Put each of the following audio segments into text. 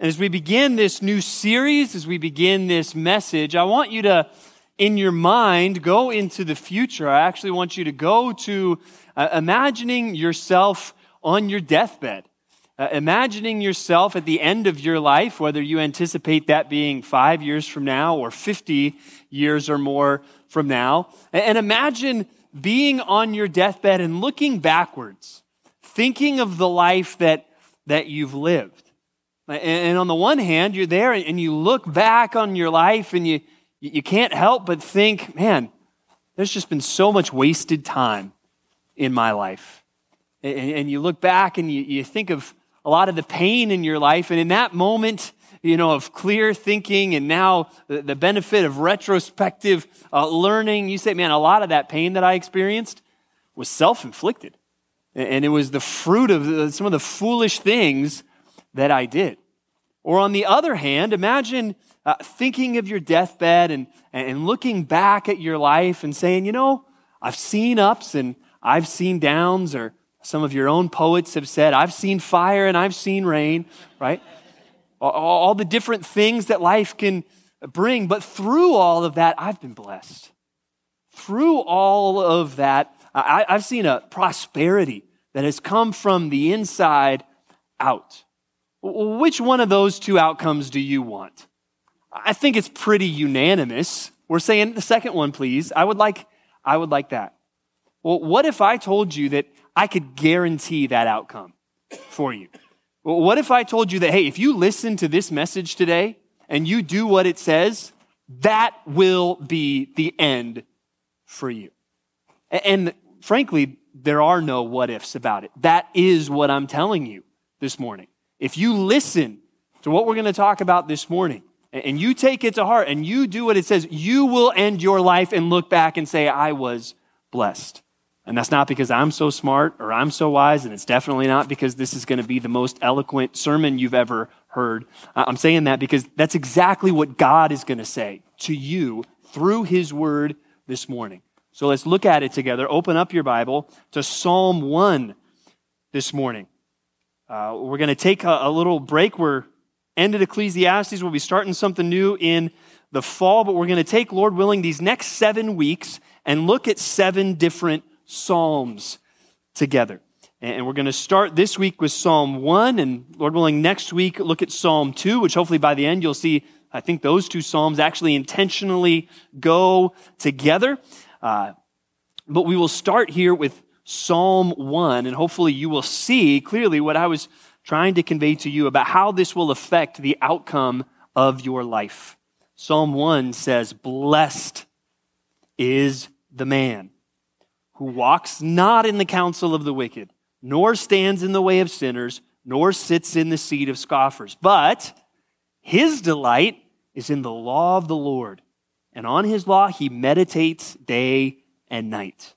And as we begin this new series, as we begin this message, I want you to, in your mind, go into the future. I actually want you to go to uh, imagining yourself on your deathbed. Uh, imagining yourself at the end of your life, whether you anticipate that being five years from now or 50 years or more from now. And, imagine being on your deathbed and looking backwards, thinking of the life that, that you've lived. And on the one hand, you're there and you look back on your life and you, you can't help but think, man, there's just been so much wasted time in my life. And you look back and you, you think of a lot of the pain in your life. And in that moment, you know, of clear thinking and now the benefit of retrospective uh, learning, you say, man, a lot of that pain that I experienced was self inflicted. And it was the fruit of some of the foolish things that I did. Or on the other hand, imagine uh, thinking of your deathbed and, and looking back at your life and saying, you know, I've seen ups and I've seen downs, or some of your own poets have said, I've seen fire and I've seen rain, right? all, all the different things that life can bring. But through all of that, I've been blessed. Through all of that, I, I've seen a prosperity that has come from the inside out. Which one of those two outcomes do you want? I think it's pretty unanimous. We're saying the second one, please. I would like, I would like that. Well, what if I told you that I could guarantee that outcome for you? Well, what if I told you that, hey, if you listen to this message today and you do what it says, that will be the end for you? And frankly, there are no what ifs about it. That is what I'm telling you this morning. If you listen to what we're going to talk about this morning, and you take it to heart and you do what it says, you will end your life and look back and say, I was blessed. And that's not because I'm so smart or I'm so wise, and it's definitely not because this is going to be the most eloquent sermon you've ever heard. I'm saying that because that's exactly what God is going to say to you through His Word this morning. So let's look at it together. Open up your Bible to Psalm 1 this morning. Uh, we're going to take a, a little break. We're ended Ecclesiastes. We'll be starting something new in the fall, but we're going to take, Lord willing, these next seven weeks and look at seven different Psalms together. And we're going to start this week with Psalm 1, and Lord willing, next week look at Psalm 2, which hopefully by the end you'll see, I think those two Psalms actually intentionally go together. Uh, but we will start here with Psalm 1, and hopefully you will see clearly what I was trying to convey to you about how this will affect the outcome of your life. Psalm 1 says, Blessed is the man who walks not in the counsel of the wicked, nor stands in the way of sinners, nor sits in the seat of scoffers. But his delight is in the law of the Lord, and on his law he meditates day and night.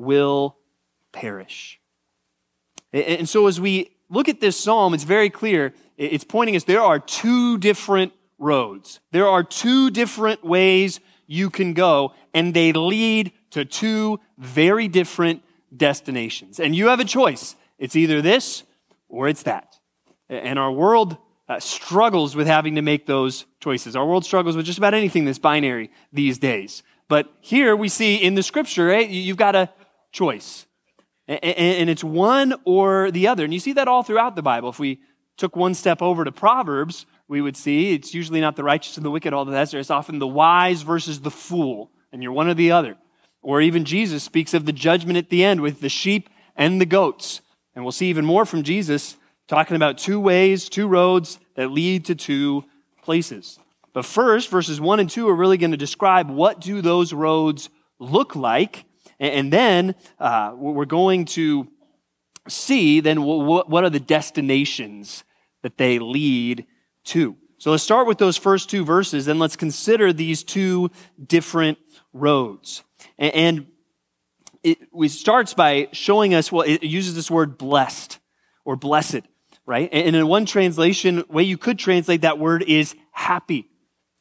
will perish. And so as we look at this psalm, it's very clear. It's pointing us there are two different roads. There are two different ways you can go, and they lead to two very different destinations. And you have a choice. It's either this or it's that. And our world uh, struggles with having to make those choices. Our world struggles with just about anything that's binary these days. But here we see in the scripture, right, you've got a choice. And it's one or the other. And you see that all throughout the Bible. If we took one step over to Proverbs, we would see it's usually not the righteous and the wicked, all that. It's often the wise versus the fool. And you're one or the other. Or even Jesus speaks of the judgment at the end with the sheep and the goats. And we'll see even more from Jesus talking about two ways, two roads that lead to two places. But first, verses 1 and 2 are really going to describe what do those roads look like. And then uh, we're going to see then what are the destinations that they lead to. So let's start with those first two verses and let's consider these two different roads. And it, it starts by showing us, well, it uses this word blessed or blessed, right? And in one translation, way you could translate that word is happy.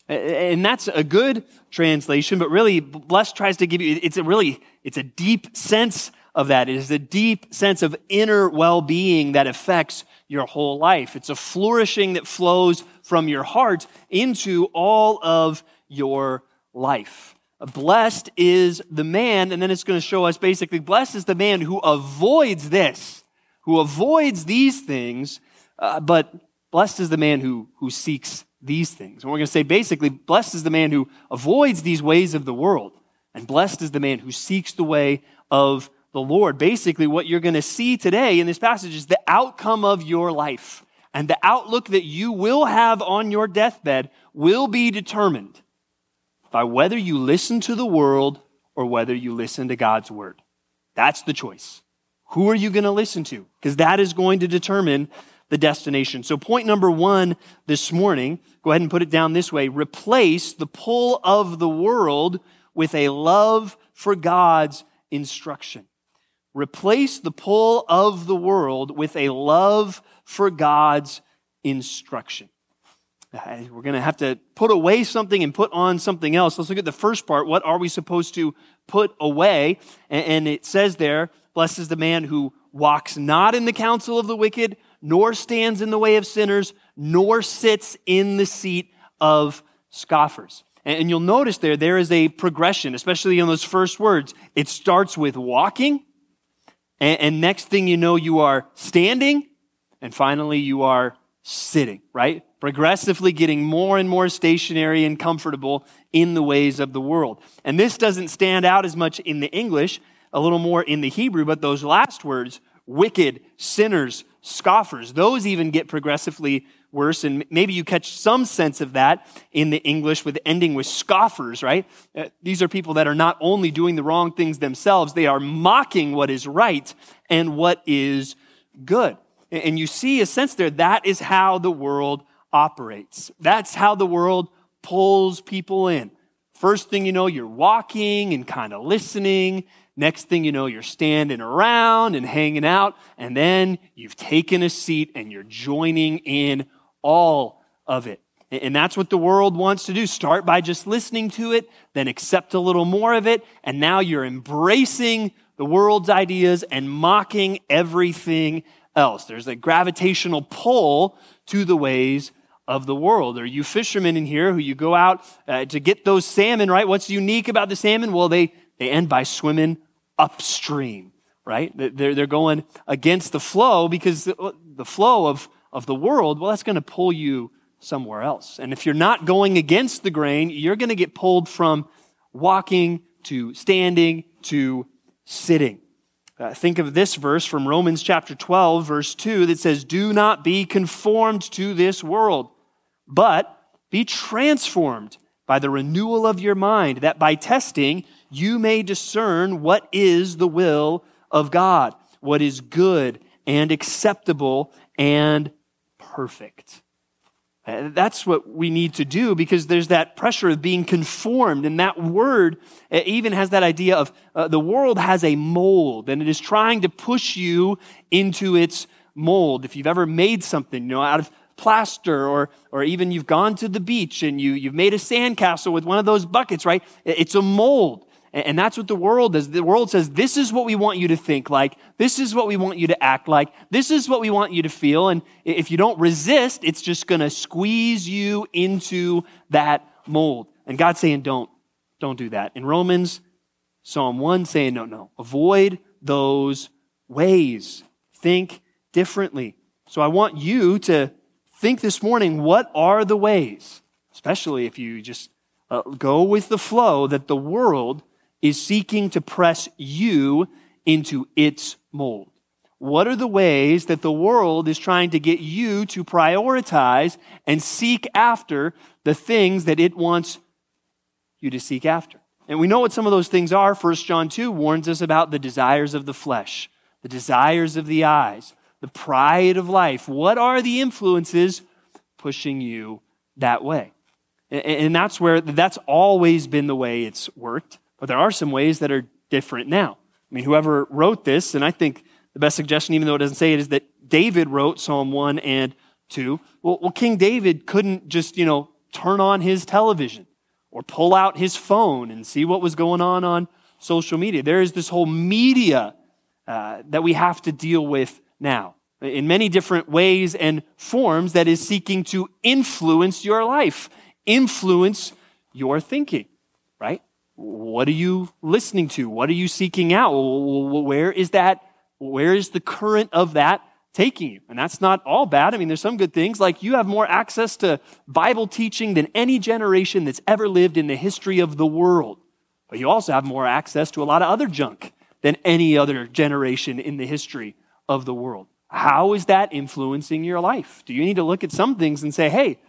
And that's a good translation, but really blessed tries to give you, it's a really, it's a deep sense of that. It is a deep sense of inner well-being that affects your whole life. It's a flourishing that flows from your heart into all of your life. Blessed is the man, and then it's going to show us basically, blessed is the man who avoids this, who avoids these things, uh, but blessed is the man who, who seeks these things. And we're going to say basically, blessed is the man who avoids these ways of the world, and blessed is the man who seeks the way of the Lord. Basically, what you're going to see today in this passage is the outcome of your life. And the outlook that you will have on your deathbed will be determined by whether you listen to the world or whether you listen to God's word. That's the choice. Who are you going to listen to? Because that is going to determine the destination. So, point number one this morning, go ahead and put it down this way replace the pull of the world with a love for God's instruction. Replace the pull of the world with a love for God's instruction. Uh, we're going to have to put away something and put on something else. Let's look at the first part. What are we supposed to put away? And it says there, blessed is the man who walks not in the counsel of the wicked, nor stands in the way of sinners, nor sits in the seat of scoffers. And you'll notice there, there is a progression, especially in those first words. It starts with walking, and, next thing you know, you are standing, and finally you are sitting, right? Progressively getting more and more stationary and comfortable in the ways of the world. And this doesn't stand out as much in the English, a little more in the Hebrew, but those last words, wicked, sinners, scoffers. Those even get progressively worse. And maybe you catch some sense of that in the English with ending with scoffers, right? Uh, these are people that are not only doing the wrong things themselves, they are mocking what is right and what is good. And you see a sense there, that is how the world operates. That's how the world pulls people in. First thing you know, you're walking and kind of listening Next thing you know, you're standing around and hanging out, and then you've taken a seat and you're joining in all of it. And that's what the world wants to do. Start by just listening to it, then accept a little more of it, and now you're embracing the world's ideas and mocking everything else. There's a gravitational pull to the ways of the world. Are you fishermen in here who you go out uh, to get those salmon, right? What's unique about the salmon? Well, they, they end by swimming upstream, right? They're, they're going against the flow because the, the flow of, of the world, well, that's going to pull you somewhere else. And if you're not going against the grain, you're going to get pulled from walking to standing to sitting. Uh, think of this verse from Romans chapter 12, verse 2, that says, Do not be conformed to this world, but be transformed by the renewal of your mind, that by testing you may discern what is the will of God, what is good and acceptable and perfect. Uh, that's what we need to do because there's that pressure of being conformed. And that word uh, even has that idea of uh, the world has a mold and it is trying to push you into its mold. If you've ever made something, you know, out of plaster or, or even you've gone to the beach and you, you've made a sandcastle with one of those buckets, right? It's a mold. And that's what the world does. The world says, this is what we want you to think like. This is what we want you to act like. This is what we want you to feel. And if you don't resist, it's just going to squeeze you into that mold. And God's saying, don't, don't do that. In Romans, Psalm 1 saying, no, no, avoid those ways. Think differently. So I want you to think this morning, what are the ways, especially if you just uh, go with the flow that the world is seeking to press you into its mold? What are the ways that the world is trying to get you to prioritize and seek after the things that it wants you to seek after? And we know what some of those things are. 1 John 2 warns us about the desires of the flesh, the desires of the eyes, the pride of life. What are the influences pushing you that way? And that's where that's always been the way it's worked. But there are some ways that are different now. I mean, whoever wrote this, and I think the best suggestion, even though it doesn't say it, is that David wrote Psalm 1 and 2. Well, well King David couldn't just, you know, turn on his television or pull out his phone and see what was going on on social media. There is this whole media uh, that we have to deal with now in many different ways and forms that is seeking to influence your life, influence your thinking, right? What are you listening to? What are you seeking out? Where is that? Where is the current of that taking you? And that's not all bad. I mean, there's some good things, like you have more access to Bible teaching than any generation that's ever lived in the history of the world. But you also have more access to a lot of other junk than any other generation in the history of the world. How is that influencing your life? Do you need to look at some things and say, hey,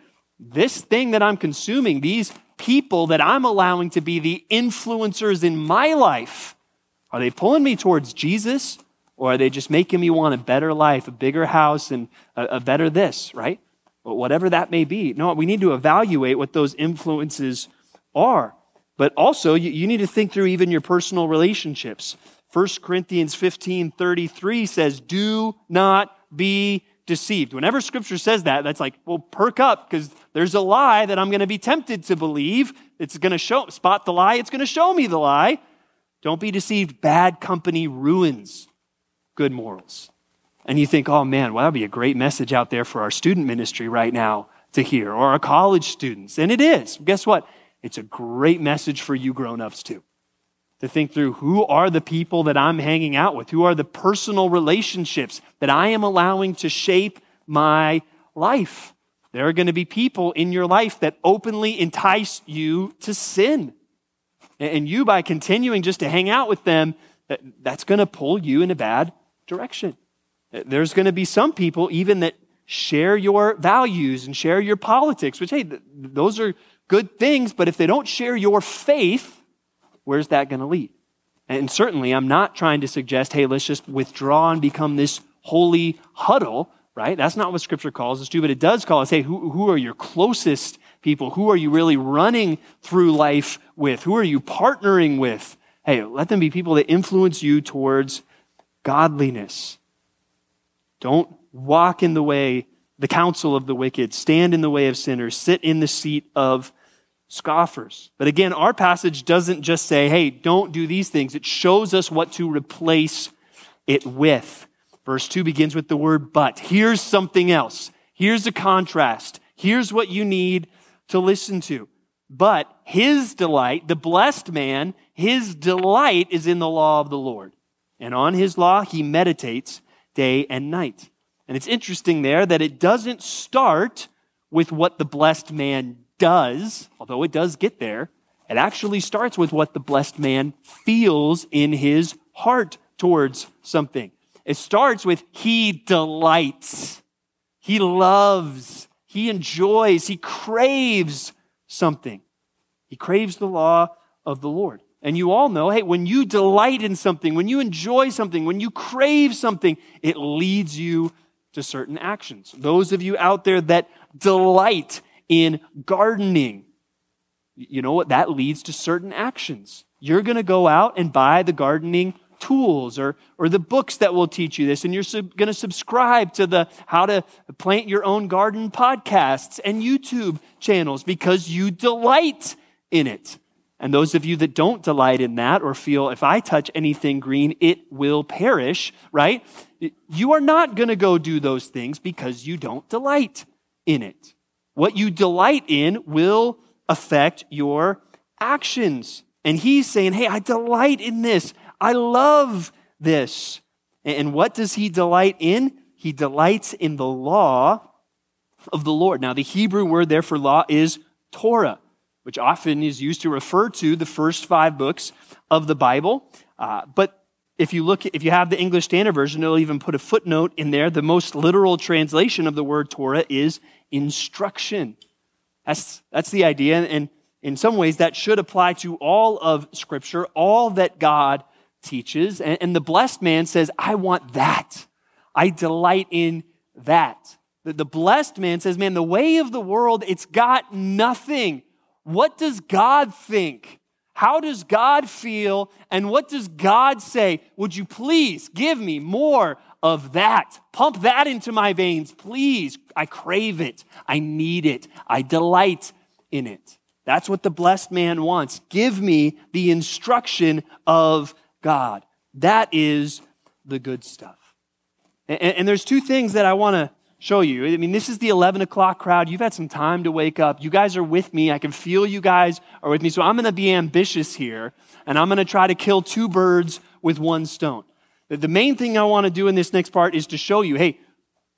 this thing that I'm consuming, these people that I'm allowing to be the influencers in my life, are they pulling me towards Jesus or are they just making me want a better life, a bigger house, and a, a better this, right? But whatever that may be. No, we need to evaluate what those influences are. But also, you, you need to think through even your personal relationships. 1 Corinthians 15 33 says, Do not be deceived. Whenever scripture says that, that's like, well, perk up because there's a lie that I'm going to be tempted to believe. It's going to show, spot the lie, it's going to show me the lie. Don't be deceived. Bad company ruins good morals. And you think, oh man, well, that'd be a great message out there for our student ministry right now to hear, or our college students. And it is. Guess what? It's a great message for you grown ups too. To think through who are the people that I'm hanging out with? Who are the personal relationships that I am allowing to shape my life? There are going to be people in your life that openly entice you to sin. And you, by continuing just to hang out with them, that's going to pull you in a bad direction. There's going to be some people even that share your values and share your politics, which, hey, those are good things, but if they don't share your faith, where's that going to lead? And certainly, I'm not trying to suggest, hey, let's just withdraw and become this holy huddle, right? That's not what Scripture calls us to, but it does call us, hey, who, who are your closest people? Who are you really running through life with? Who are you partnering with? Hey, let them be people that influence you towards godliness. Don't walk in the way, the counsel of the wicked, stand in the way of sinners, sit in the seat of scoffers. But again, our passage doesn't just say, hey, don't do these things. It shows us what to replace it with. Verse 2 begins with the word but. Here's something else. Here's a contrast. Here's what you need to listen to. But his delight, the blessed man, his delight is in the law of the Lord and on his law he meditates day and night. And it's interesting there that it doesn't start with what the blessed man does, although it does get there. It actually starts with what the blessed man feels in his heart towards something. It starts with he delights, he loves, he enjoys, he craves something. He craves the law of the Lord. And you all know, hey, when you delight in something, when you enjoy something, when you crave something, it leads you to certain actions. Those of you out there that delight in gardening, you know what? That leads to certain actions. You're going to go out and buy the gardening tools or, or the books that will teach you this. And you're sub- going to subscribe to the how to plant your own garden podcasts and YouTube channels because you delight in it. And those of you that don't delight in that or feel if I touch anything green, it will perish, right? You are not going to go do those things because you don't delight in it. What you delight in will affect your actions. And he's saying, Hey, I delight in this. I love this. And what does he delight in? He delights in the law of the Lord. Now, the Hebrew word there for law is Torah which often is used to refer to the first five books of the Bible. Uh, but if you look, if you have the English Standard Version, it'll even put a footnote in there. The most literal translation of the word Torah is instruction. That's, that's the idea. And in some ways, that should apply to all of Scripture, all that God teaches. And, and the blessed man says, I want that. I delight in that. The, the blessed man says, Man, the way of the world, it's got nothing. What does God think? How does God feel? And what does God say? Would you please give me more of that? Pump that into my veins, please. I crave it. I need it. I delight in it. That's what the blessed man wants. Give me the instruction of God. That is the good stuff. And, and there's two things that I want to show you. I mean, this is the 11 o'clock crowd. You've had some time to wake up. You guys are with me. I can feel you guys are with me. So I'm going to be ambitious here, and I'm going to try to kill two birds with one stone. The main thing I want to do in this next part is to show you hey,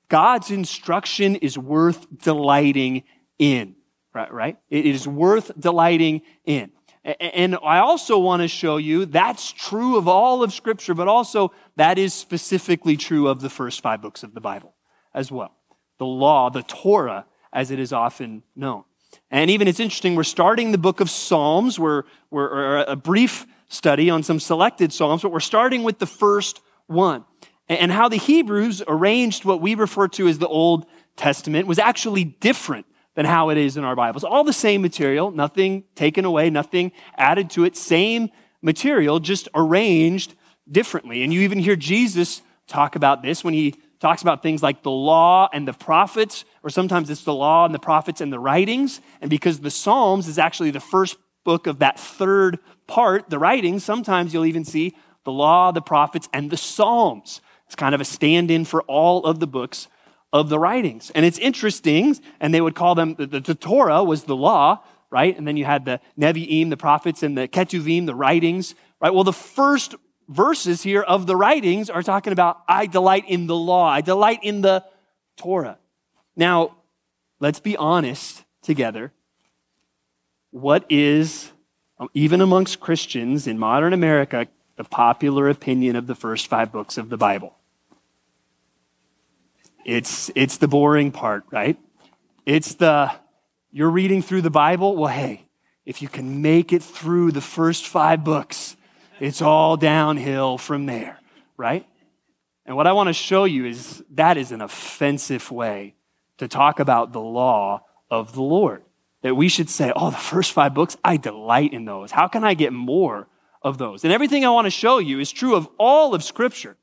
God's instruction is worth delighting in, right? right? It is worth delighting in. And I also want to show you that's true of all of Scripture, but also that is specifically true of the first five books of the Bible as well. The law, the Torah, as it is often known. And even it's interesting, we're starting the book of Psalms. We're, we're a brief study on some selected Psalms, but we're starting with the first one. And how the Hebrews arranged what we refer to as the Old Testament was actually different than how it is in our Bibles. All the same material, nothing taken away, nothing added to it, same material, just arranged differently. And you even hear Jesus talk about this when he talks about things like the law and the prophets, or sometimes it's the law and the prophets and the writings. And because the Psalms is actually the first book of that third part, the writings, sometimes you'll even see the law, the prophets, and the Psalms. It's kind of a stand in for all of the books of the writings. And it's interesting, and they would call them, the, the, Torah was the law, right? And then you had the Nevi'im, the prophets, and the Ketuvim, the writings, right? Well, the first verses here of the writings are talking about, I delight in the law, I delight in the Torah. Now, let's be honest together. What is, um, even amongst Christians in modern America, the popular opinion of the first five books of the Bible? It's, it's the boring part, right? It's the, you're reading through the Bible. Well, hey, if you can make it through the first five books, it's all downhill from there, right? And what I want to show you is that is an offensive way to talk about the law of the Lord. That we should say, oh, the first five books, I delight in those. How can I get more of those? And everything I want to show you is true of all of Scripture.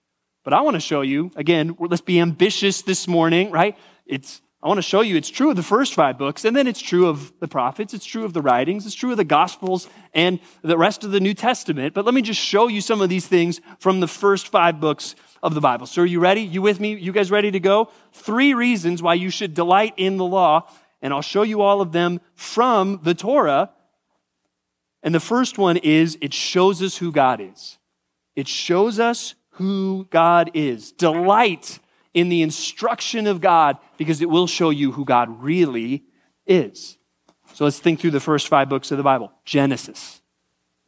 But I want to show you, again, let's be ambitious this morning, right? It's, I want to show you it's true of the first five books, and then it's true of the prophets, it's true of the writings, it's true of the Gospels, and the rest of the New Testament. But let me just show you some of these things from the first five books of the Bible. So are you ready? You with me? You guys ready to go? Three reasons why you should delight in the law, and I'll show you all of them from the Torah. And the first one is it shows us who God is. It shows us who God is. Delight in the instruction of God because it will show you who God really is. So let's think through the first five books of the Bible. Genesis.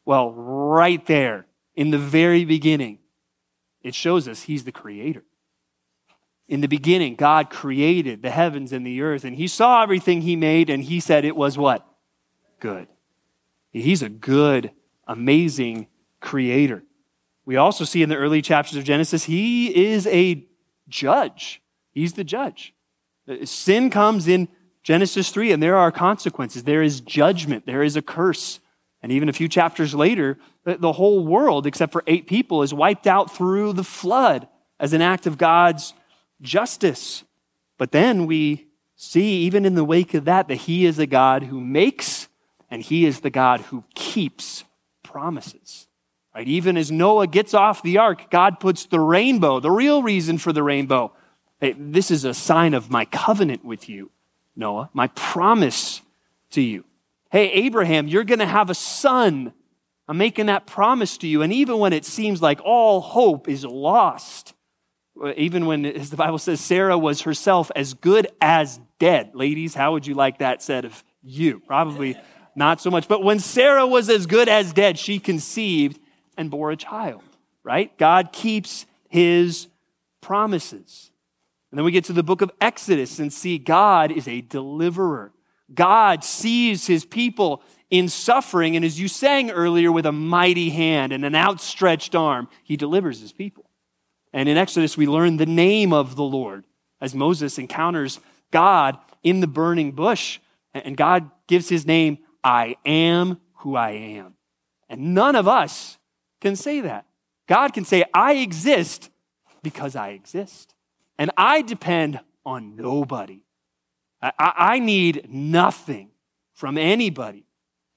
Well, right there in the very beginning, it shows us He's the creator. In the beginning, God created the heavens and the earth, and He saw everything He made, and He said it was what? Good. He's a good, amazing creator. We also see in the early chapters of Genesis, he is a judge. He's the judge. Sin comes in Genesis 3, and there are consequences. There is judgment, there is a curse. And even a few chapters later, the whole world, except for eight people, is wiped out through the flood as an act of God's justice. But then we see, even in the wake of that, that He is a God who makes and He is the God who keeps promises. Right? Even as Noah gets off the ark, God puts the rainbow, the real reason for the rainbow. Hey, this is a sign of my covenant with you, Noah, my promise to you. Hey, Abraham, you're going to have a son. I'm making that promise to you. And even when it seems like all hope is lost, uh, even when, as the Bible says, Sarah was herself as good as dead. Ladies, how would you like that said of you? Probably not so much. But when Sarah was as good as dead, she conceived and bore a child, right? God keeps his promises. And then we get to the book of Exodus and see God is a deliverer. God sees his people in suffering, and as you sang earlier, with a mighty hand and an outstretched arm, he delivers his people. And in Exodus, we learn the name of the Lord as Moses encounters God in the burning bush. And God gives his name, I am who I am. And none of us can say that. God can say, I exist because I exist. And I depend on nobody. I, I, need nothing from anybody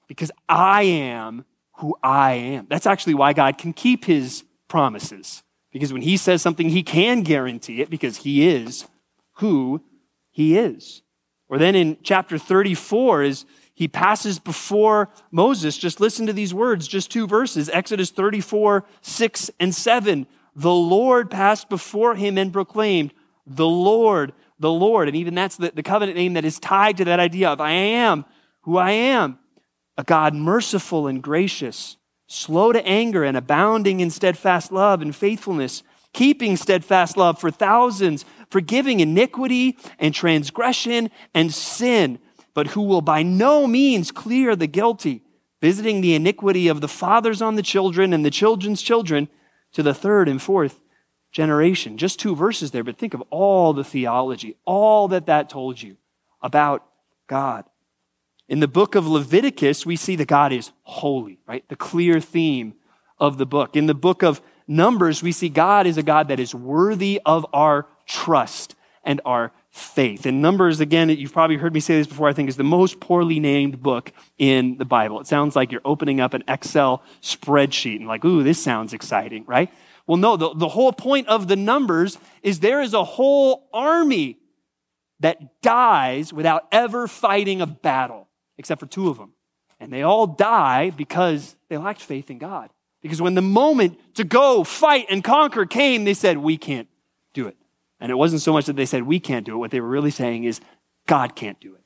because I am who I am. That's actually why God can keep his promises. Because when he says something, he can guarantee it because he is who he is. Or then in chapter 34, as he passes before Moses, just listen to these words, just two verses Exodus 34, 6 and 7. The Lord passed before him and proclaimed, The Lord, the Lord. And even that's the, the covenant name that is tied to that idea of I am who I am. A God merciful and gracious, slow to anger and abounding in steadfast love and faithfulness, keeping steadfast love for thousands, forgiving iniquity and transgression and sin, but who will by no means clear the guilty, visiting the iniquity of the fathers on the children and the children's children to the third and fourth generation. Just two verses there, but think of all the theology, all that that told you about God. In the book of Leviticus, we see that God is holy, right? The clear theme of the book. In the book of Numbers, we see God is a God that is worthy of our trust and our faith. And Numbers, again, you've probably heard me say this before, I think is the most poorly named book in the Bible. It sounds like you're opening up an Excel spreadsheet and like, ooh, this sounds exciting, right? Well, no, the, the whole point of the Numbers is there is a whole army that dies without ever fighting a battle, except for two of them. And they all die because they lacked faith in God. Because when the moment to go fight and conquer came, they said, We can't. And it wasn't so much that they said, We can't do it. What they were really saying is, God can't do it,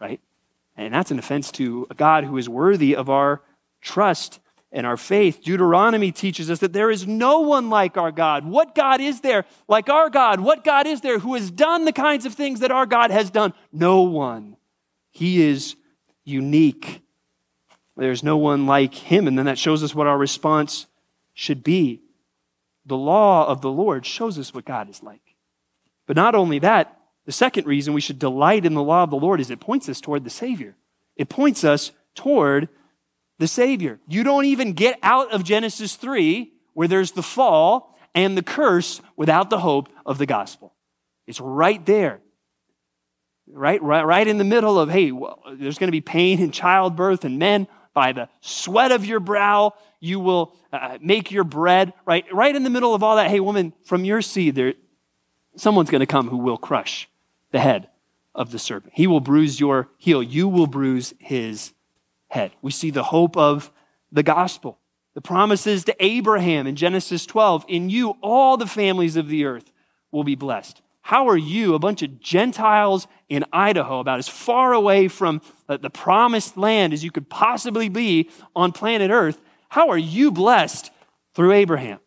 right? And that's an offense to a God who is worthy of our trust and our faith. Deuteronomy teaches us that there is no one like our God. What God is there like our God? What God is there who has done the kinds of things that our God has done? No one. He is unique. There's no one like him. And then that shows us what our response should be. The law of the Lord shows us what God is like. But not only that, the second reason we should delight in the law of the Lord is it points us toward the Savior. It points us toward the Savior. You don't even get out of Genesis 3, where there's the fall and the curse, without the hope of the gospel. It's right there. Right, right, right in the middle of, hey, well, there's going to be pain in childbirth, and men by the sweat of your brow, you will uh, make your bread, right? Right in the middle of all that, hey, woman, from your seed, there, someone's going to come who will crush the head of the serpent. He will bruise your heel. You will bruise his head. We see the hope of the gospel. The promises to Abraham in Genesis 12 in you, all the families of the earth will be blessed. How are you, a bunch of Gentiles in Idaho, about as far away from the promised land as you could possibly be on planet Earth? How are you blessed through Abraham?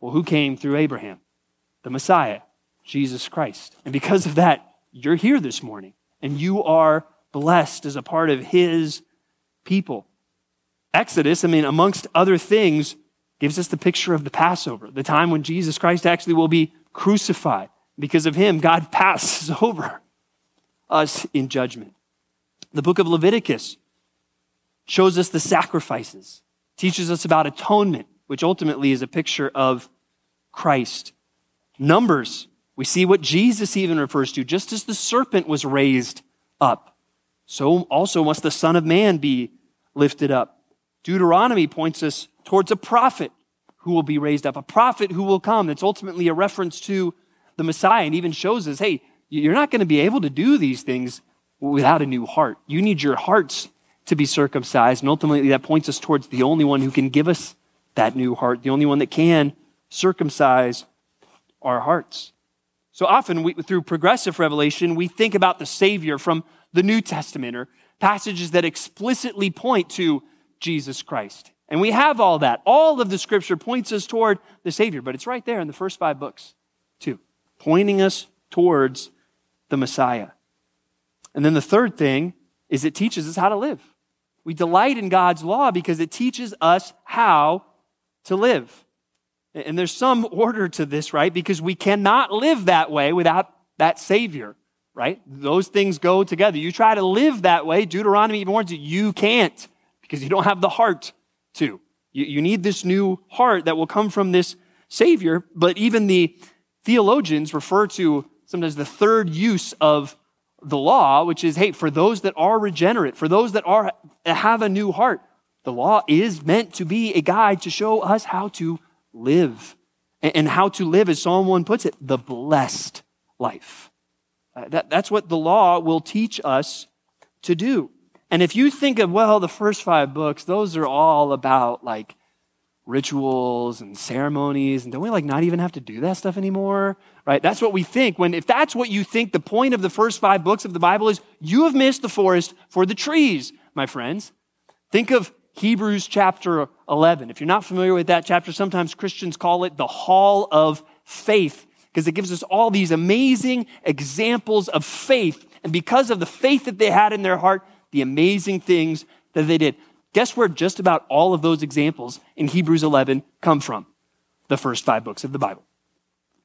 Well, who came through Abraham? The Messiah, Jesus Christ. And because of that, you're here this morning and you are blessed as a part of his people. Exodus, I mean, amongst other things, gives us the picture of the Passover, the time when Jesus Christ actually will be crucified. Because of him, God passes over us in judgment. The book of Leviticus shows us the sacrifices, teaches us about atonement, which ultimately is a picture of Christ. Numbers, we see what Jesus even refers to. Just as the serpent was raised up, so also must the Son of Man be lifted up. Deuteronomy points us towards a prophet who will be raised up, a prophet who will come. That's ultimately a reference to the Messiah and even shows us hey, you're not going to be able to do these things without a new heart. You need your hearts to be circumcised. And ultimately, that points us towards the only one who can give us that new heart, the only one that can circumcise our hearts. So often, we, through progressive revelation, we think about the Savior from the New Testament or passages that explicitly point to Jesus Christ. And we have all that. All of the scripture points us toward the Savior, but it's right there in the first five books too, pointing us towards the Messiah. And then the third thing is it teaches us how to live. We delight in God's law because it teaches us how to live. And there's some order to this, right? Because we cannot live that way without that Savior, right? Those things go together. You try to live that way, Deuteronomy even warns you, you can't because you don't have the heart to. You, you need this new heart that will come from this Savior. But even the theologians refer to sometimes the third use of the law, which is, hey, for those that are regenerate, for those that are have a new heart, the law is meant to be a guide to show us how to live. And how to live, as Psalm 1 puts it, the blessed life. Uh, that, that's what the law will teach us to do. And if you think of, well, the first five books, those are all about like rituals and ceremonies, and don't we like not even have to do that stuff anymore? Right? That's what we think. When if that's what you think the point of the first five books of the Bible is, you have missed the forest for the trees, my friends. Think of Hebrews chapter 11. If you're not familiar with that chapter, sometimes Christians call it the hall of faith because it gives us all these amazing examples of faith. And because of the faith that they had in their heart, the amazing things that they did. Guess where just about all of those examples in Hebrews 11 come from? The first five books of the Bible.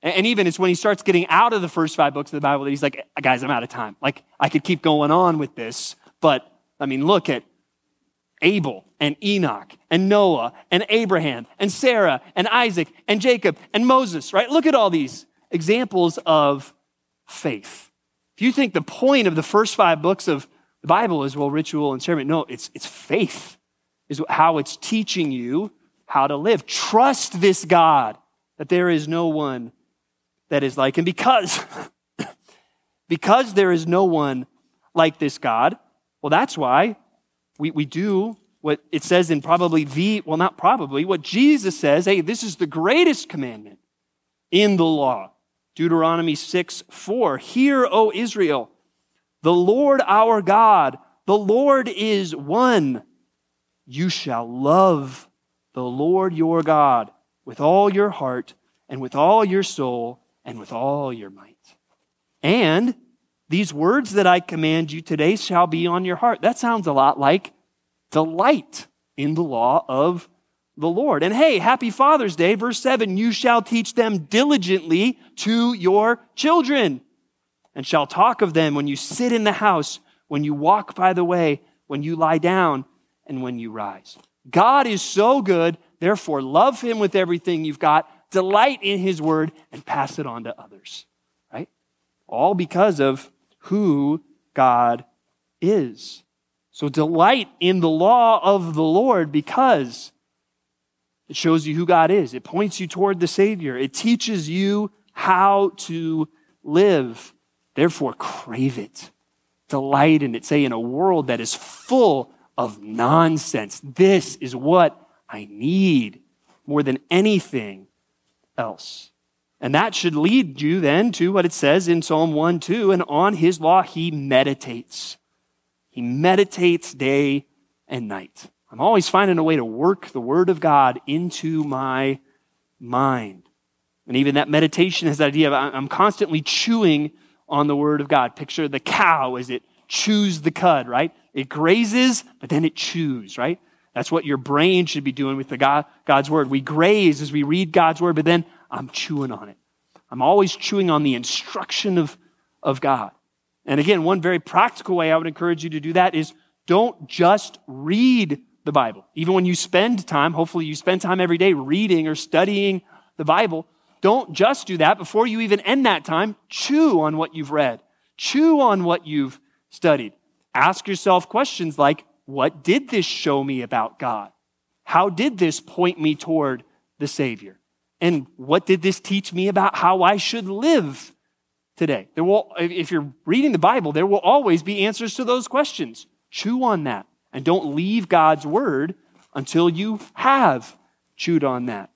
And even it's when he starts getting out of the first five books of the Bible that he's like, guys, I'm out of time. Like, I could keep going on with this, but I mean, look at Abel and Enoch and Noah and Abraham and Sarah and Isaac and Jacob and Moses, right? Look at all these examples of faith. If you think the point of the first five books of the Bible is, well, ritual and ceremony, no, it's, it's faith, is how it's teaching you how to live. Trust this God that there is no one that is like him because because there is no one like this God, well, that's why we, we do what it says in probably the, well, not probably, what Jesus says, hey, this is the greatest commandment in the law. Deuteronomy 6 4. Hear, O Israel, the Lord our God, the Lord is one. You shall love the Lord your God with all your heart and with all your soul and with all your might. And these words that I command you today shall be on your heart. That sounds a lot like delight in the law of the Lord. And hey, happy Father's Day. Verse 7 You shall teach them diligently to your children, and shall talk of them when you sit in the house, when you walk by the way, when you lie down, and when you rise. God is so good, therefore, love him with everything you've got, delight in his word, and pass it on to others. Right? All because of who God is. So delight in the law of the Lord because it shows you who God is. It points you toward the Savior. It teaches you how to live. Therefore, crave it. Delight in it. Say, in a world that is full of nonsense, this is what I need more than anything else. And that should lead you then to what it says in Psalm 1 2 and on his law he meditates. He meditates day and night. I'm always finding a way to work the Word of God into my mind. And even that meditation has that idea of I'm constantly chewing on the Word of God. Picture the cow as it chews the cud, right? It grazes, but then it chews, right? That's what your brain should be doing with the God, God's Word. We graze as we read God's Word, but then I'm chewing on it. I'm always chewing on the instruction of, of God. And again, one very practical way I would encourage you to do that is don't just read the Bible. Even when you spend time, hopefully you spend time every day reading or studying the Bible, don't just do that. Before you even end that time, chew on what you've read, chew on what you've studied. Ask yourself questions like, what did this show me about God? How did this point me toward the Savior? And what did this teach me about how I should live today. There will, if you're reading the Bible, there will always be answers to those questions. Chew on that and don't leave God's word until you have chewed on that.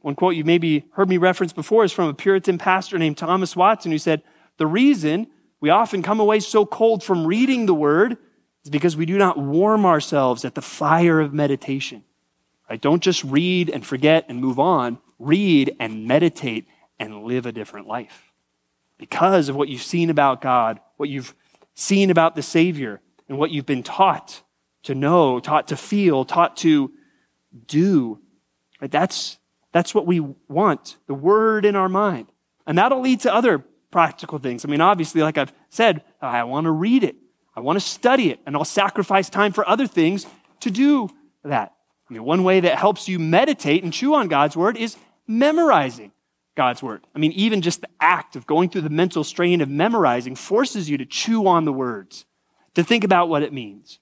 One quote you maybe heard me reference before is from a Puritan pastor named Thomas Watson who said, The reason we often come away so cold from reading the word is because we do not warm ourselves at the fire of meditation. Right? Don't just read and forget and move on. Read and meditate and live a different life because of what you've seen about God, what you've seen about the Savior, and what you've been taught to know, taught to feel, taught to do. Right? That's That's what we want, the word in our mind. And that'll lead to other practical things. I mean, obviously, like I've said, I want to read it, I want to study it, and I'll sacrifice time for other things to do that. I mean, one way that helps you meditate and chew on God's word is memorizing God's word. I mean, even just the act of going through the mental strain of memorizing forces you to chew on the words, to think about what it means.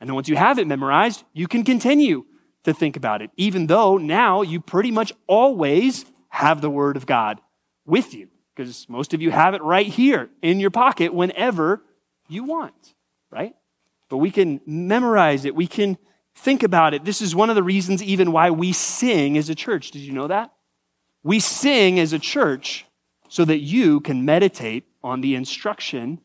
And then once you have it memorized, you can continue to think about it, even though now you pretty much always have the word of God with you, because most of you have it right here in your pocket whenever you want, right? But we can memorize it. We can think about it. This is one of the reasons, even why we sing as a church. Did you know that? We sing as a church so that you can meditate on the instruction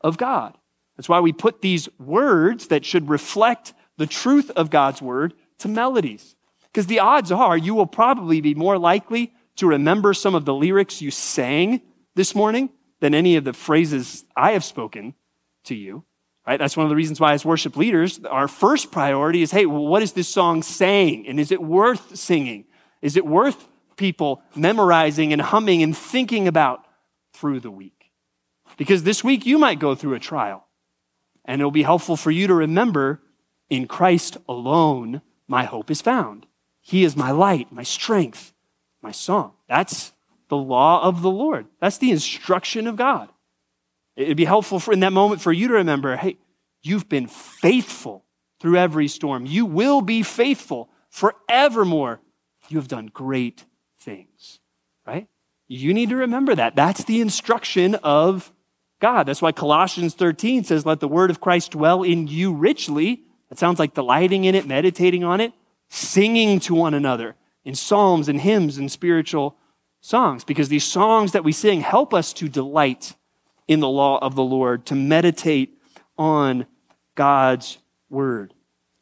of God. That's why we put these words that should reflect the truth of God's word to melodies. Because the odds are you will probably be more likely to remember some of the lyrics you sang this morning than any of the phrases I have spoken to you. Right? That's one of the reasons why, as worship leaders, our first priority is hey, what is this song saying? And is it worth singing? Is it worth people memorizing and humming and thinking about through the week? Because this week you might go through a trial. And it'll be helpful for you to remember in Christ alone, my hope is found. He is my light, my strength, my song. That's the law of the Lord. That's the instruction of God. It'd be helpful for, in that moment for you to remember hey, you've been faithful through every storm. You will be faithful forevermore. You have done great things, right? You need to remember that. That's the instruction of God. That's why Colossians 13 says, Let the word of Christ dwell in you richly. That sounds like delighting in it, meditating on it, singing to one another in psalms and hymns and spiritual songs, because these songs that we sing help us to delight in the law of the Lord, to meditate on God's word.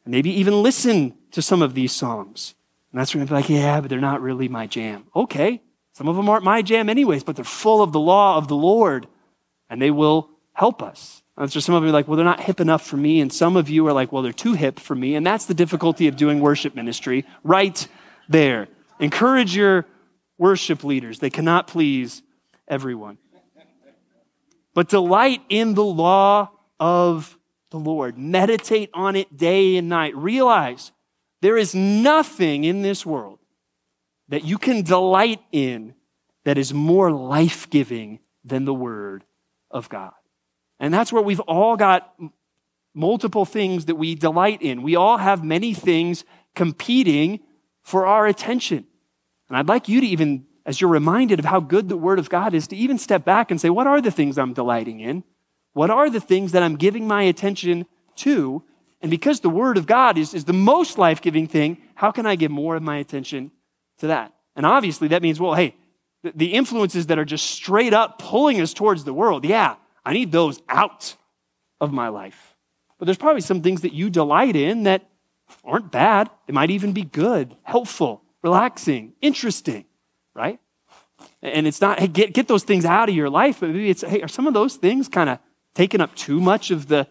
And maybe even listen to some of these songs. And that's where you're like, yeah, but they're not really my jam. Okay, some of them aren't my jam anyways, but they're full of the law of the Lord and they will help us. And so some of you are like, well, they're not hip enough for me. And some of you are like, well, they're too hip for me. And that's the difficulty of doing worship ministry right there. Encourage your worship leaders. They cannot please everyone. But delight in the law of the Lord. Meditate on it day and night. Realize there is nothing in this world that you can delight in that is more life giving than the Word of God. And that's where we've all got multiple things that we delight in. We all have many things competing for our attention. And I'd like you to even, as you're reminded of how good the Word of God is, to even step back and say, what are the things I'm delighting in? What are the things that I'm giving my attention to? And because the Word of God is, is the most life giving thing, how can I give more of my attention to that? And obviously, that means, well, hey, the influences that are just straight up pulling us towards the world, yeah, I need those out of my life. But there's probably some things that you delight in that aren't bad. They might even be good, helpful, relaxing, interesting, right? And it's not, hey, get, get those things out of your life, but maybe it's, hey, are some of those things kind of taking up too much of the,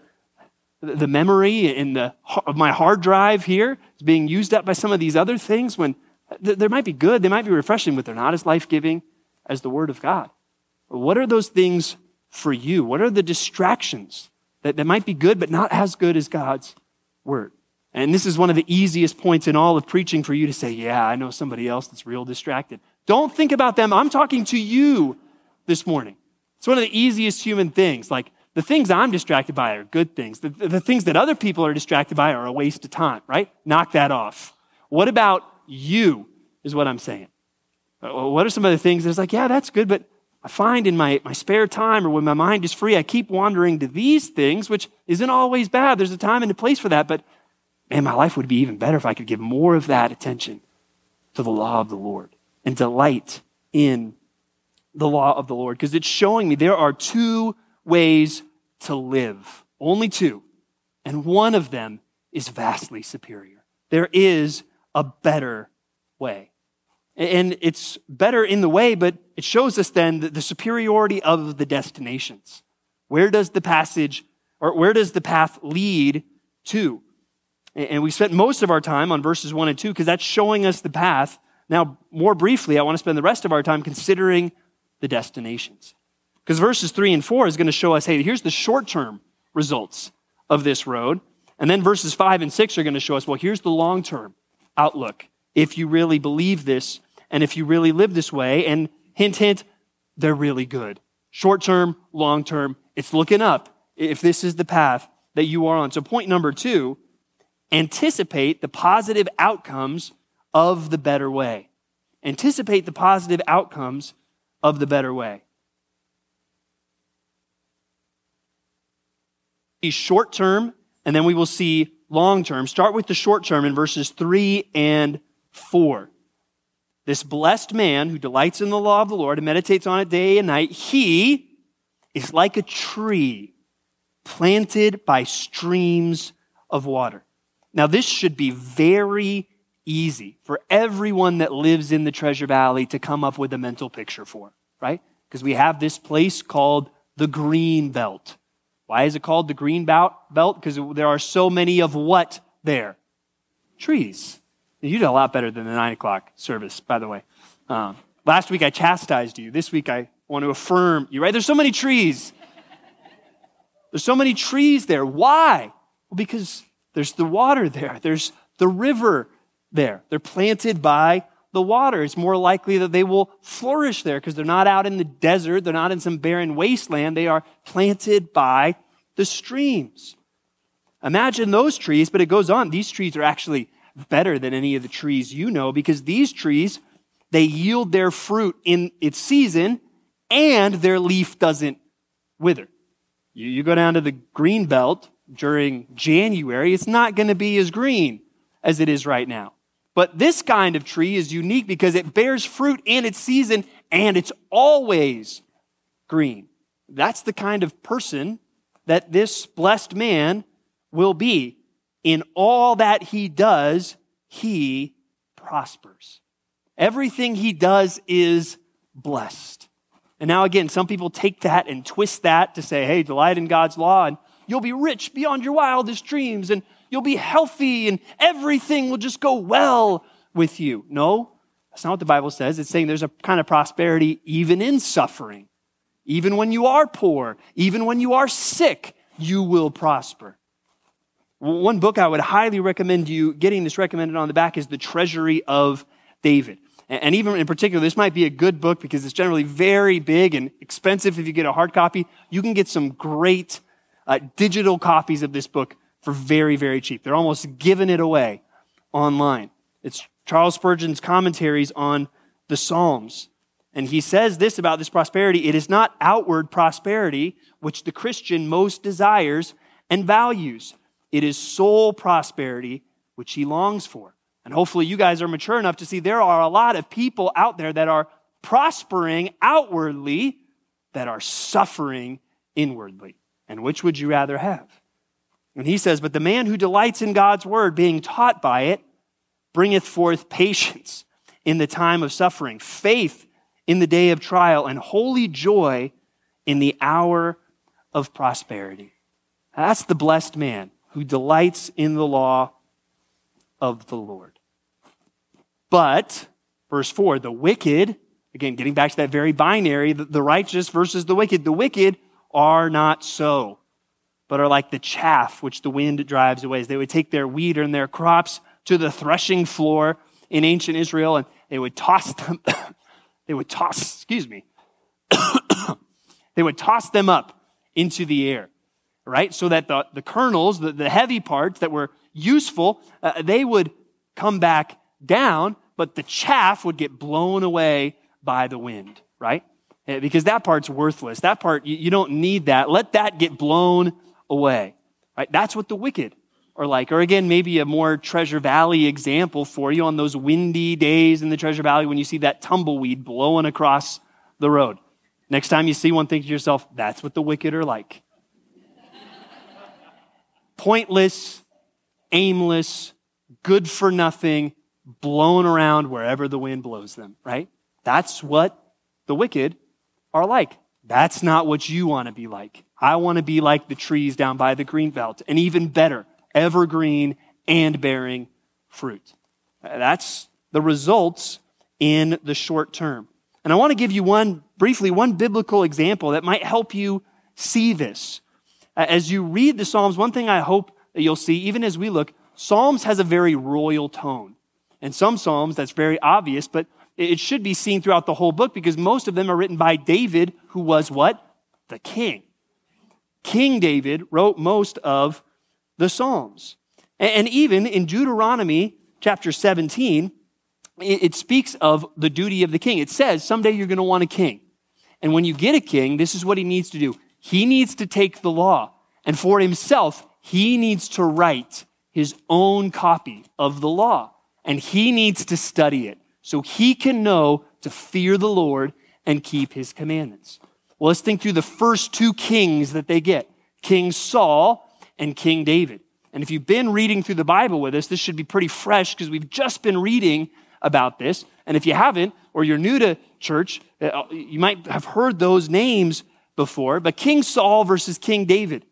the memory in the, of my hard drive here? It's being used up by some of these other things when uh, they might be good, they might be refreshing, but they're not as life giving as the Word of God. What are those things for you? What are the distractions that, that might be good, but not as good as God's Word? And this is one of the easiest points in all of preaching for you to say, Yeah, I know somebody else that's real distracted. Don't think about them. I'm talking to you this morning. It's one of the easiest human things. Like, the things I'm distracted by are good things. The, the things that other people are distracted by are a waste of time, right? Knock that off. What about you, is what I'm saying. Uh, what are some of the things that's like, yeah, that's good, but I find in my, my spare time or when my mind is free, I keep wandering to these things, which isn't always bad. There's a time and a place for that, but man, my life would be even better if I could give more of that attention to the law of the Lord and delight in the law of the Lord because it's showing me there are two ways to live, only two, and one of them is vastly superior. There is a better way. And it's better in the way, but it shows us then the superiority of the destinations. Where does the passage, or where does the path lead to? And we spent most of our time on verses one and two because that's showing us the path Now, more briefly, I want to spend the rest of our time considering the destinations. Because verses 3 and 4 is going to show us hey, here's the short term results of this road. And then verses 5 and 6 are going to show us well, here's the long term outlook if you really believe this and if you really live this way. And hint, hint, they're really good. Short term, long term, it's looking up if this is the path that you are on. So, point number two anticipate the positive outcomes of the better way. Anticipate the positive outcomes of the better way. Short term, and then we will see long term. Start with the short term in verses 3 and 4. This blessed man who delights in the law of the Lord and meditates on it day and night, he is like a tree planted by streams of water. Now, this should be very easy for everyone that lives in the Treasure Valley to come up with a mental picture for, right? Because we have this place called the Green Belt. Why is it called the Green Belt? Because there are so many of what there? Trees. You did a lot better than the nine o'clock service, by the way. Um, last week I chastised you. This week I want to affirm you, right? There's so many trees. There's so many trees there. Why? Well, because there's the water there. There's the river there. They're planted by the water. It's more likely that they will flourish there because they're not out in the desert. They're not in some barren wasteland. They are planted by the streams. Imagine those trees, but it goes on. These trees are actually better than any of the trees you know because these trees, they yield their fruit in its season and their leaf doesn't wither. You, you go down to the green belt during January, it's not going to be as green as it is right now. But this kind of tree is unique because it bears fruit in its season and it's always green. That's the kind of person that this blessed man will be. In all that he does, he prospers. Everything he does is blessed. And now, again, some people take that and twist that to say, hey, delight in God's law, and you'll be rich beyond your wildest dreams, and you'll be healthy, and everything will just go well with you. No, that's not what the Bible says. It's saying there's a kind of prosperity even in suffering. Even when you are poor, even when you are sick, you will prosper. One book I would highly recommend you getting this recommended on the back is The Treasury of David. And even in particular, this might be a good book because it's generally very big and expensive if you get a hard copy. You can get some great uh, digital copies of this book for very, very cheap. They're almost giving it away online. It's Charles Spurgeon's commentaries on the Psalms. And he says this about this prosperity it is not outward prosperity which the Christian most desires and values, it is soul prosperity which he longs for. And hopefully, you guys are mature enough to see there are a lot of people out there that are prospering outwardly that are suffering inwardly. And which would you rather have? And he says, But the man who delights in God's word, being taught by it, bringeth forth patience in the time of suffering, faith in the day of trial, and holy joy in the hour of prosperity. That's the blessed man who delights in the law of the Lord. But, verse 4, the wicked, again, getting back to that very binary, the, righteous versus the wicked, the wicked are not so, but are like the chaff which the wind drives away. They would take their wheat and their crops to the threshing floor in ancient Israel and they would toss them, they would toss, excuse me, they would toss them up into the air, right? So that the, the kernels, the, the heavy parts that were useful, uh, they would come back down, but the chaff would get blown away by the wind, right? Uh, because that part's worthless. That part, you, you don't need that. Let that get blown away, right? That's what the wicked are like. Or again, maybe a more Treasure Valley example for you on those windy days in the Treasure Valley when you see that tumbleweed blowing across the road. Next time you see one, think to yourself, that's what the wicked are like. Pointless, aimless, good for nothing, blown around wherever the wind blows them, right? That's what the wicked are like. That's not what you want to be like. I want to be like the trees down by the green belt, and even better, evergreen and bearing fruit. That's the results in the short term. And I want to give you one, briefly, one biblical example that might help you see this. As you read the Psalms, one thing I hope that you'll see, even as we look, Psalms has a very royal tone. And some Psalms, that's very obvious, but it should be seen throughout the whole book because most of them are written by David, who was what? The king. King David wrote most of the Psalms. And even in Deuteronomy chapter 17, it speaks of the duty of the king. It says, someday you're going to want a king. And when you get a king, this is what he needs to do. He needs to take the law, and for himself, he needs to write his own copy of the law, and he needs to study it so he can know to fear the Lord and keep his commandments. Well, let's think through the first two kings that they get King Saul and King David. And if you've been reading through the Bible with us, this should be pretty fresh because we've just been reading about this. And if you haven't, or you're new to church, uh, you might have heard those names before. But King Saul versus King David.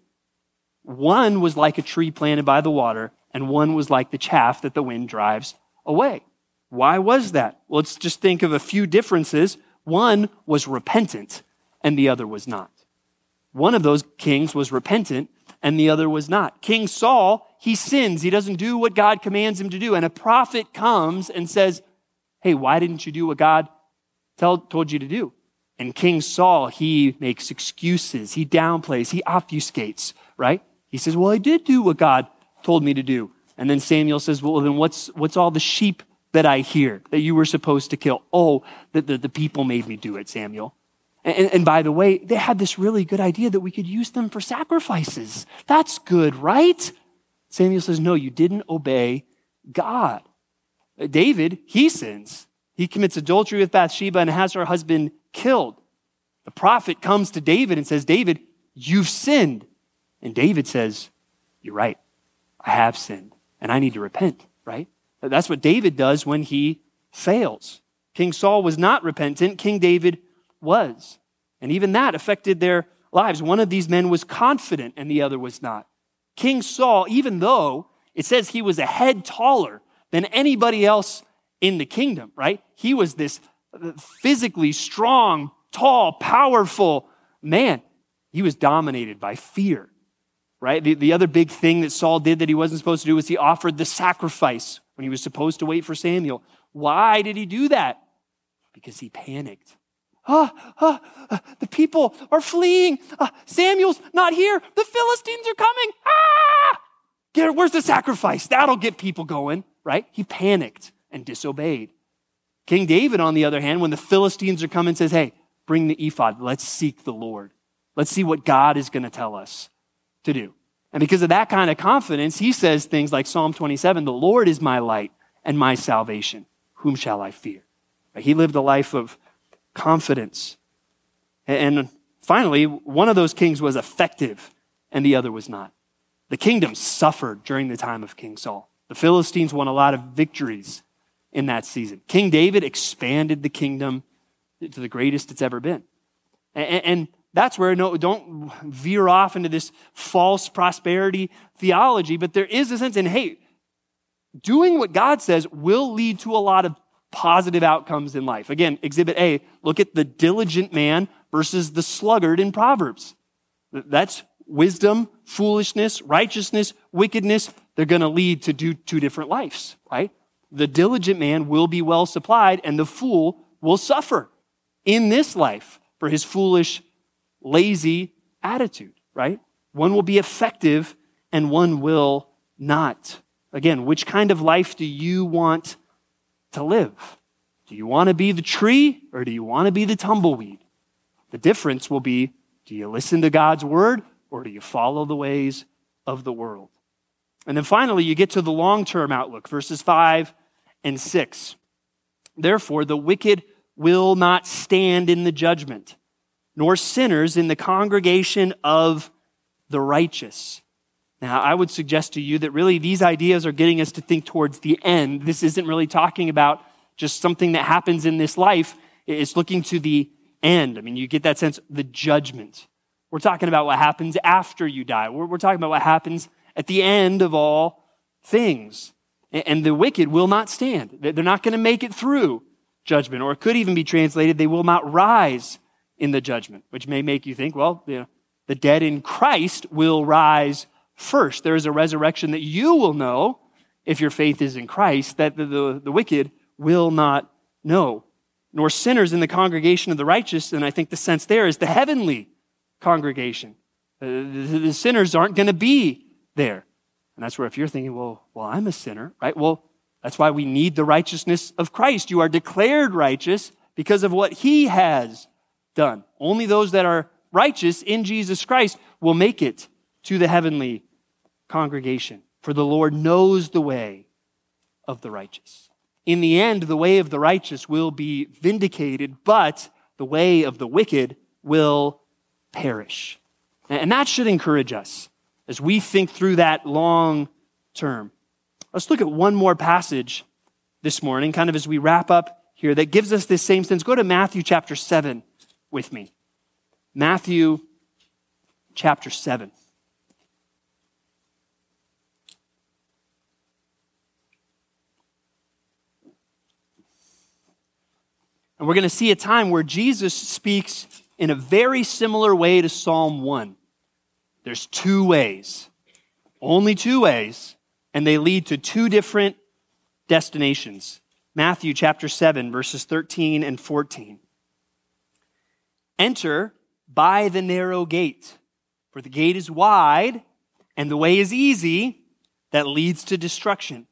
One was like a tree planted by the water, and one was like the chaff that the wind drives away. Why was that? Well, let's just think of a few differences. One was repentant, and the other was not. One of those kings was repentant, and the other was not. King Saul he sins. He doesn't do what God commands him to do. And a prophet comes and says, Hey, why didn't you do what God tell, told you to do? And King Saul, he makes excuses. He downplays. He obfuscates, right? He says, Well, I did do what God told me to do. And then Samuel says, Well, then what's, what's all the sheep that I hear that you were supposed to kill? Oh, the, the, the people made me do it, Samuel. And, and, by the way, they had this really good idea that we could use them for sacrifices. That's good, right? Samuel says, No, you didn't obey God. Uh, David, he sins. He commits adultery with Bathsheba and has her husband killed. The prophet comes to David and says, David, you've sinned. And David says, You're right. I have sinned and I need to repent, right? That's what David does when he fails. King Saul was not repentant, King David was. And even that affected their lives. One of these men was confident and the other was not. King Saul, even though it says he was a head taller than anybody else in the kingdom, right? He was this physically strong, tall, powerful man. He was dominated by fear, right? The, the other big thing that Saul did that he wasn't supposed to do was he offered the sacrifice when he was supposed to wait for Samuel. Why did he do that? Because he panicked. Ah, ah, ah, the people are fleeing. Ah, Samuel's not here. The Philistines are coming. Ah! Get, where's the sacrifice? That'll get people going, right? He panicked and disobeyed. King David, on the other hand, when the Philistines are coming, says, Hey, bring the ephod. Let's seek the Lord. Let's see what God is going to tell us to do. And because of that kind of confidence, he says things like Psalm 27 The Lord is my light and my salvation. Whom shall I fear? He lived a life of confidence. And finally, one of those kings was effective and the other was not. The kingdom suffered during the time of King Saul. The Philistines won a lot of victories in that season. King David expanded the kingdom to the greatest it's ever been. And, that's where no, don't veer off into this false prosperity theology, but there is a sense in, hey, doing what God says will lead to a lot of positive outcomes in life. Again, exhibit A, look at the diligent man versus the sluggard in Proverbs. That's wisdom, foolishness, righteousness, wickedness. They're going to lead to do two different lives, right? The diligent man will be well supplied and the fool will suffer in this life for his foolish, lazy attitude, right? One will be effective and one will not. Again, which kind of life do you want to live. Do you want to be the tree or do you want to be the tumbleweed? The difference will be do you listen to God's word or do you follow the ways of the world? And then finally, you get to the long term outlook, verses 5 and 6. Therefore, the wicked will not stand in the judgment, nor sinners in the congregation of the righteous. Now, I would suggest to you that really these ideas are getting us to think towards the end. This isn't really talking about just something that happens in this life, it's looking to the end. I mean, you get that sense, the judgment. We're talking about what happens after you die, we're, we're talking about what happens at the end of all things. And, and the wicked will not stand, they're not going to make it through judgment. Or it could even be translated, they will not rise in the judgment, which may make you think, well, you know, the dead in Christ will rise first. There is a resurrection that you will know if your faith is in Christ, that the, the, the wicked will not know, nor sinners in the congregation of the righteous. And I think the sense there is the heavenly congregation. Uh, the, the sinners aren't going to be there. And that's where if you're thinking, well, well, I'm a sinner, right? Well, that's why we need the righteousness of Christ. You are declared righteous because of what he has done. Only those that are righteous in Jesus Christ will make it to the heavenly congregation. For the Lord knows the way of the righteous. In the end, the way of the righteous will be vindicated, but the way of the wicked will perish. And that should encourage us as we think through that long term. Let's look at one more passage this morning, kind of as we wrap up here, that gives us this same sense. Go to Matthew chapter 7 with me. Matthew chapter 7. And we're going to see a time where Jesus speaks in a very similar way to Psalm 1. There's two ways, only two ways, and they lead to two different destinations. Matthew chapter 7, verses 13 and 14. Enter by the narrow gate, for the gate is wide and the way is easy that leads to destruction.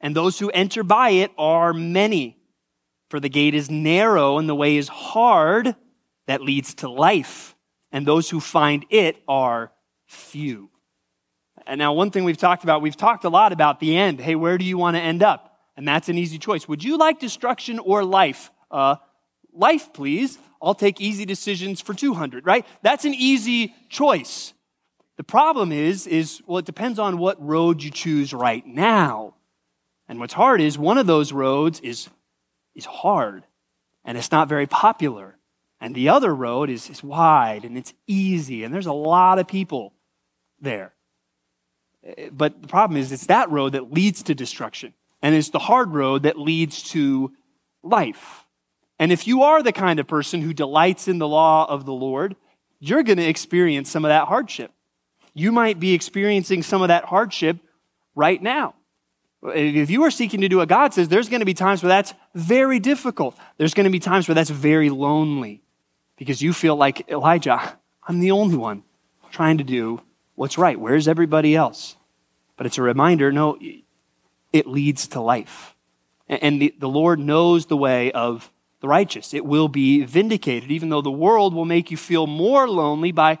And those who enter by it are many. For the gate is narrow and the way is hard that leads to life. And those who find it are few. And now, one thing we've talked about, we've talked a lot about the end. Hey, where do you want to end up? And that's an easy choice. Would you like destruction or life? Uh, life, please. I'll take easy decisions for 200, right? That's an easy choice. The problem is, is, well, it depends on what road you choose right now. And what's hard is one of those roads is, is hard and it's not very popular. And the other road is, is wide and it's easy and there's a lot of people there. Eh, but the problem is, it's that road that leads to destruction. And it's the hard road that leads to life. And if you are the kind of person who delights in the law of the Lord, you're going to experience some of that hardship. You might be experiencing some of that hardship right now. If you are seeking to do what God says, there's going to be times where that's very difficult. There's going to be times where that's very lonely because you feel like Elijah, I'm the only one trying to do what's right. Where's everybody else? But it's a reminder no, it leads to life. And the, Lord knows the way of the righteous. It will be vindicated, even though the world will make you feel more lonely by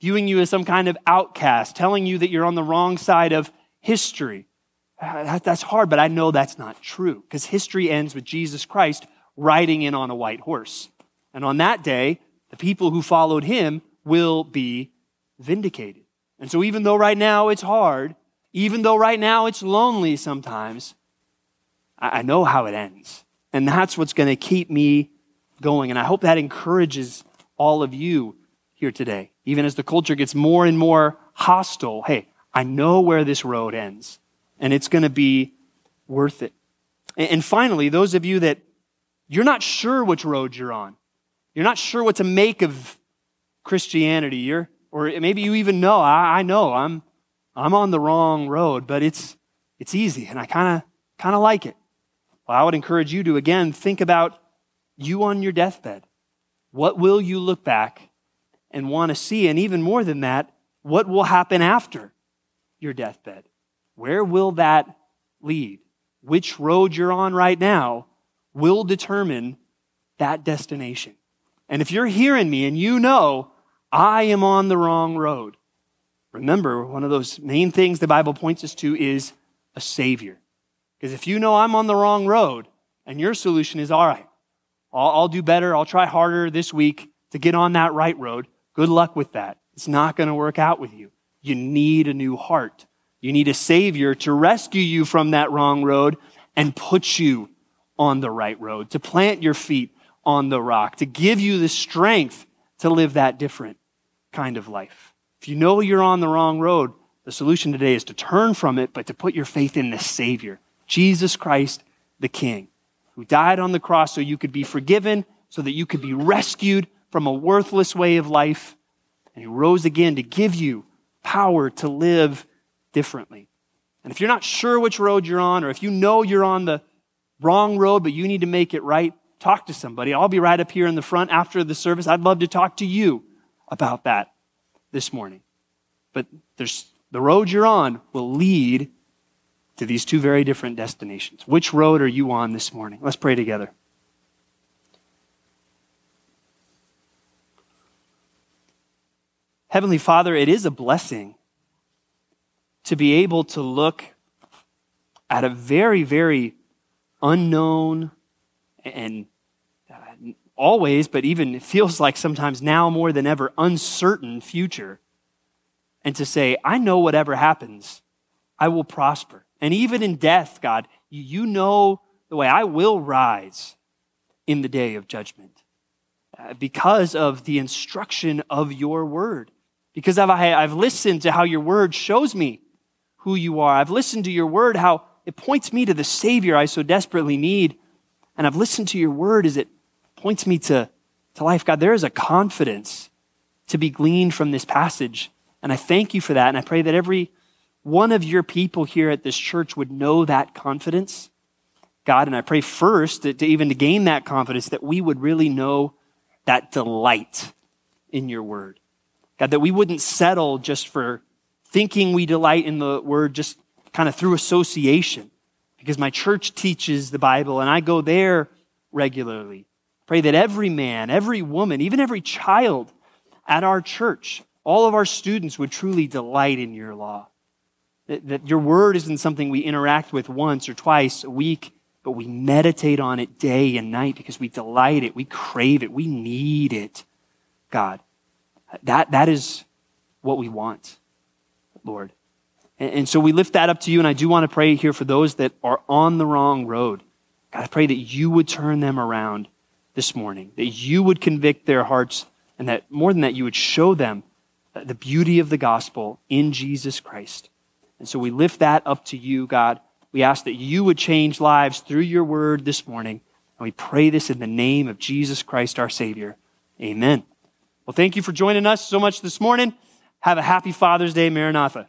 viewing you as some kind of outcast, telling you that you're on the wrong side of history. Uh, that's hard, but I know that's not true because history ends with Jesus Christ riding in on a white horse. And on that day, the people who followed him will be vindicated. And so, even though right now it's hard, even though right now it's lonely sometimes, I know how it ends. And that's what's going to keep me going. And I hope that encourages all of you here today. Even as the culture gets more and more hostile, hey, I know where this road ends, and it's going to be worth it. And finally, those of you that you're not sure which road you're on, you're not sure what to make of Christianity, you're, or maybe you even know, I, I know I'm, I'm on the wrong road, but it's, it's easy, and I kind of, kind of like it. Well, I would encourage you to again think about you on your deathbed. What will you look back and want to see? And even more than that, what will happen after your deathbed? Where will that lead? Which road you're on right now will determine that destination. And if you're hearing me and you know I am on the wrong road, remember one of those main things the Bible points us to is a Savior. Because if you know I'm on the wrong road and your solution is, all right, I'll, I'll do better, I'll try harder this week to get on that right road, good luck with that. It's not going to work out with you. You need a new heart. You need a Savior to rescue you from that wrong road and put you on the right road, to plant your feet on the rock, to give you the strength to live that different kind of life. If you know you're on the wrong road, the solution today is to turn from it, but to put your faith in the Savior Jesus Christ, the King. who died on the cross so you could be forgiven, so that you could be rescued from a worthless way of life. And he rose again to give you power to live differently. And if you're not sure which road you're on, or if you know you're on the wrong road, but you need to make it right, talk to somebody. I'll be right up here in the front after the service. I'd love to talk to you about that this morning. But there's the road you're on will lead to these two very different destinations. Which road are you on this morning? Let's pray together. Heavenly Father, it is a blessing to be able to look at a very, very unknown and uh, always, but even it feels like sometimes now more than ever, uncertain future. And to say, I know whatever happens, I will prosper. And even in death, God, you know the way I will rise in the day of judgment uh, because of the instruction of your word. Because I've, I've listened to how your word shows me who you are. I've listened to your word, how it points me to the Savior I so desperately need. And I've listened to your word as it points me to, to life. God, there is a confidence to be gleaned from this passage. And I thank you for that. And I pray that every one of your people here at this church would know that confidence. God, and I pray first to, to even to gain that confidence that we would really know that delight in your word. God, that we wouldn't settle just for thinking we delight in the word just kind of through association because my church teaches the Bible and I go there regularly. Pray that every man, every woman, even every child at our church, all of our students would truly delight in your law. That, that your word isn't something we interact with once or twice a week, but we meditate on it day and night because we delight it, we crave it, we need it. God, that, that is what we want, Lord. And, and so we lift that up to you, and I do want to pray here for those that are on the wrong road. God, I pray that you would turn them around this morning, that you would convict their hearts, and that more than that, you would show them the beauty of the gospel in Jesus Christ. And so we lift that up to you, God. We ask that you would change lives through your word this morning. And we pray this in the name of Jesus Christ, our Savior. Amen. Well, thank you for joining us so much this morning. Have a happy Father's Day, Maranatha.